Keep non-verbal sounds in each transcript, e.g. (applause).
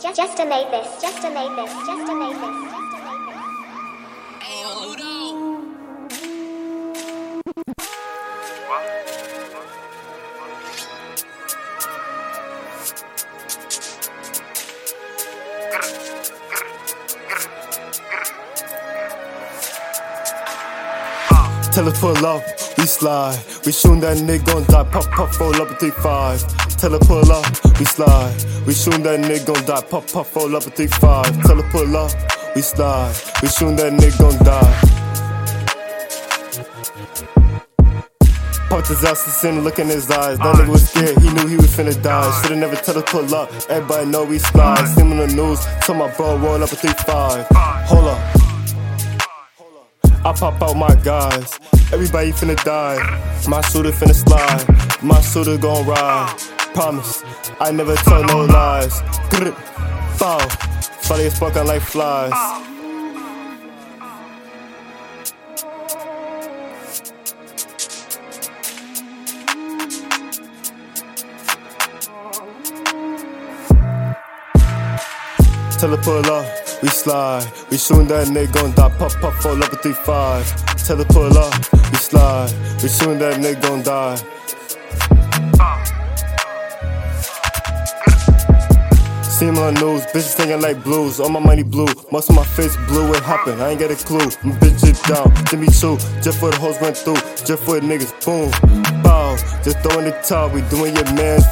Just, just to make this. Just to make this. Just to make this. Just to make this. Tell her pull up, we slide. We shoot that nigga gon' die. Pop, pop, roll up a 3-5. Tell her pull up, we slide. We shoot that nigga gon' die. Pop, pop, roll up a 3-5. Tell her pull up, we slide. We shoot that nigga gon' die. Punked his ass to sin, look in his eyes. That nigga was scared, he knew he was finna die. Shoulda never tell her pull up, everybody know we slide. See him on the news, tell my bro roll up a 3-5. Hold up. I pop out my guys. Everybody finna die. My shooter finna slide. My shooter gon' ride. Promise, I never tell no lies. Grip, foul. Funny as fuck, I like flies. Tell her pull up, we slide. We shootin' that nigga gon' die. Pop, pop, fall up a 3-5. Tell her pull up, we slide. We shootin' that nigga gon' die. See him on the news, bitches thinking like blues. All my money blue, most of my face blue. What happened? I ain't got a clue. My bitch just down, Jimmy Choo. Just for the hoes went through, just for the niggas, boom. Bow, just throwing the top, we doing your man's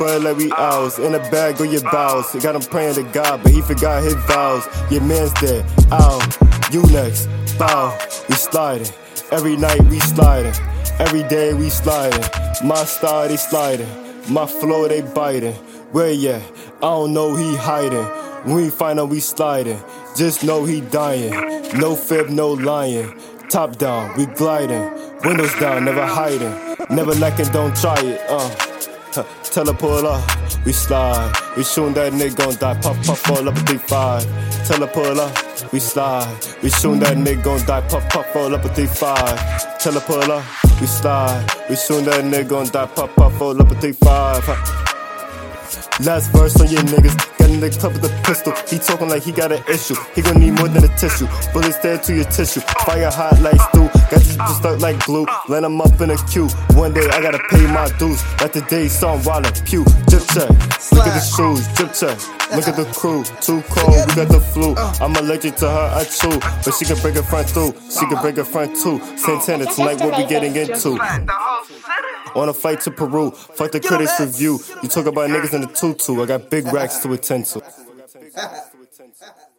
Night like we owls, in a bag on your bows. Got him praying to God, but he forgot his vows. Your man's dead, ow. You next, bow. We sliding, every night we sliding, every day we sliding. My style they sliding, my flow they biting. Where ya? I don't know he hiding. When we find out we sliding, just know he dying. No fib, no lying. Top down, we gliding. Windows down, never hiding. Never lacking, don't try it. Uh. Huh, Tell her pull up, we slide. We shootin' that nigga gon' die. Pop, pop, fall up a 3-5. Tell her pull up, we slide. We shootin' that nigga gon' die. Pop, pop, fall up a 3-5. Tell her pull up, we slide. We shootin' that nigga gon' die. Pop, pop, fall up a 3-5. Huh. Last verse on your niggas. Got in the club with a pistol. He talking like he got an issue. He gon' need more than a tissue. Bullets there to your tissue. Fire hot like stew. Got these people stuck like glue. Line 'em up in a queue. One day I gotta pay my dues. Like the day song Waller. Pew. Drip check. Look at the shoes. Drip check. Look at the crew. Too cold. We got the flu. Uh. I'm allergic to her. I chew. But she can break her front through. She can break her front too. Santana tonight. What we getting into? On a flight to Peru, fuck the critics review. You talk about niggas in the tutu, I got big racks to attend to. (laughs)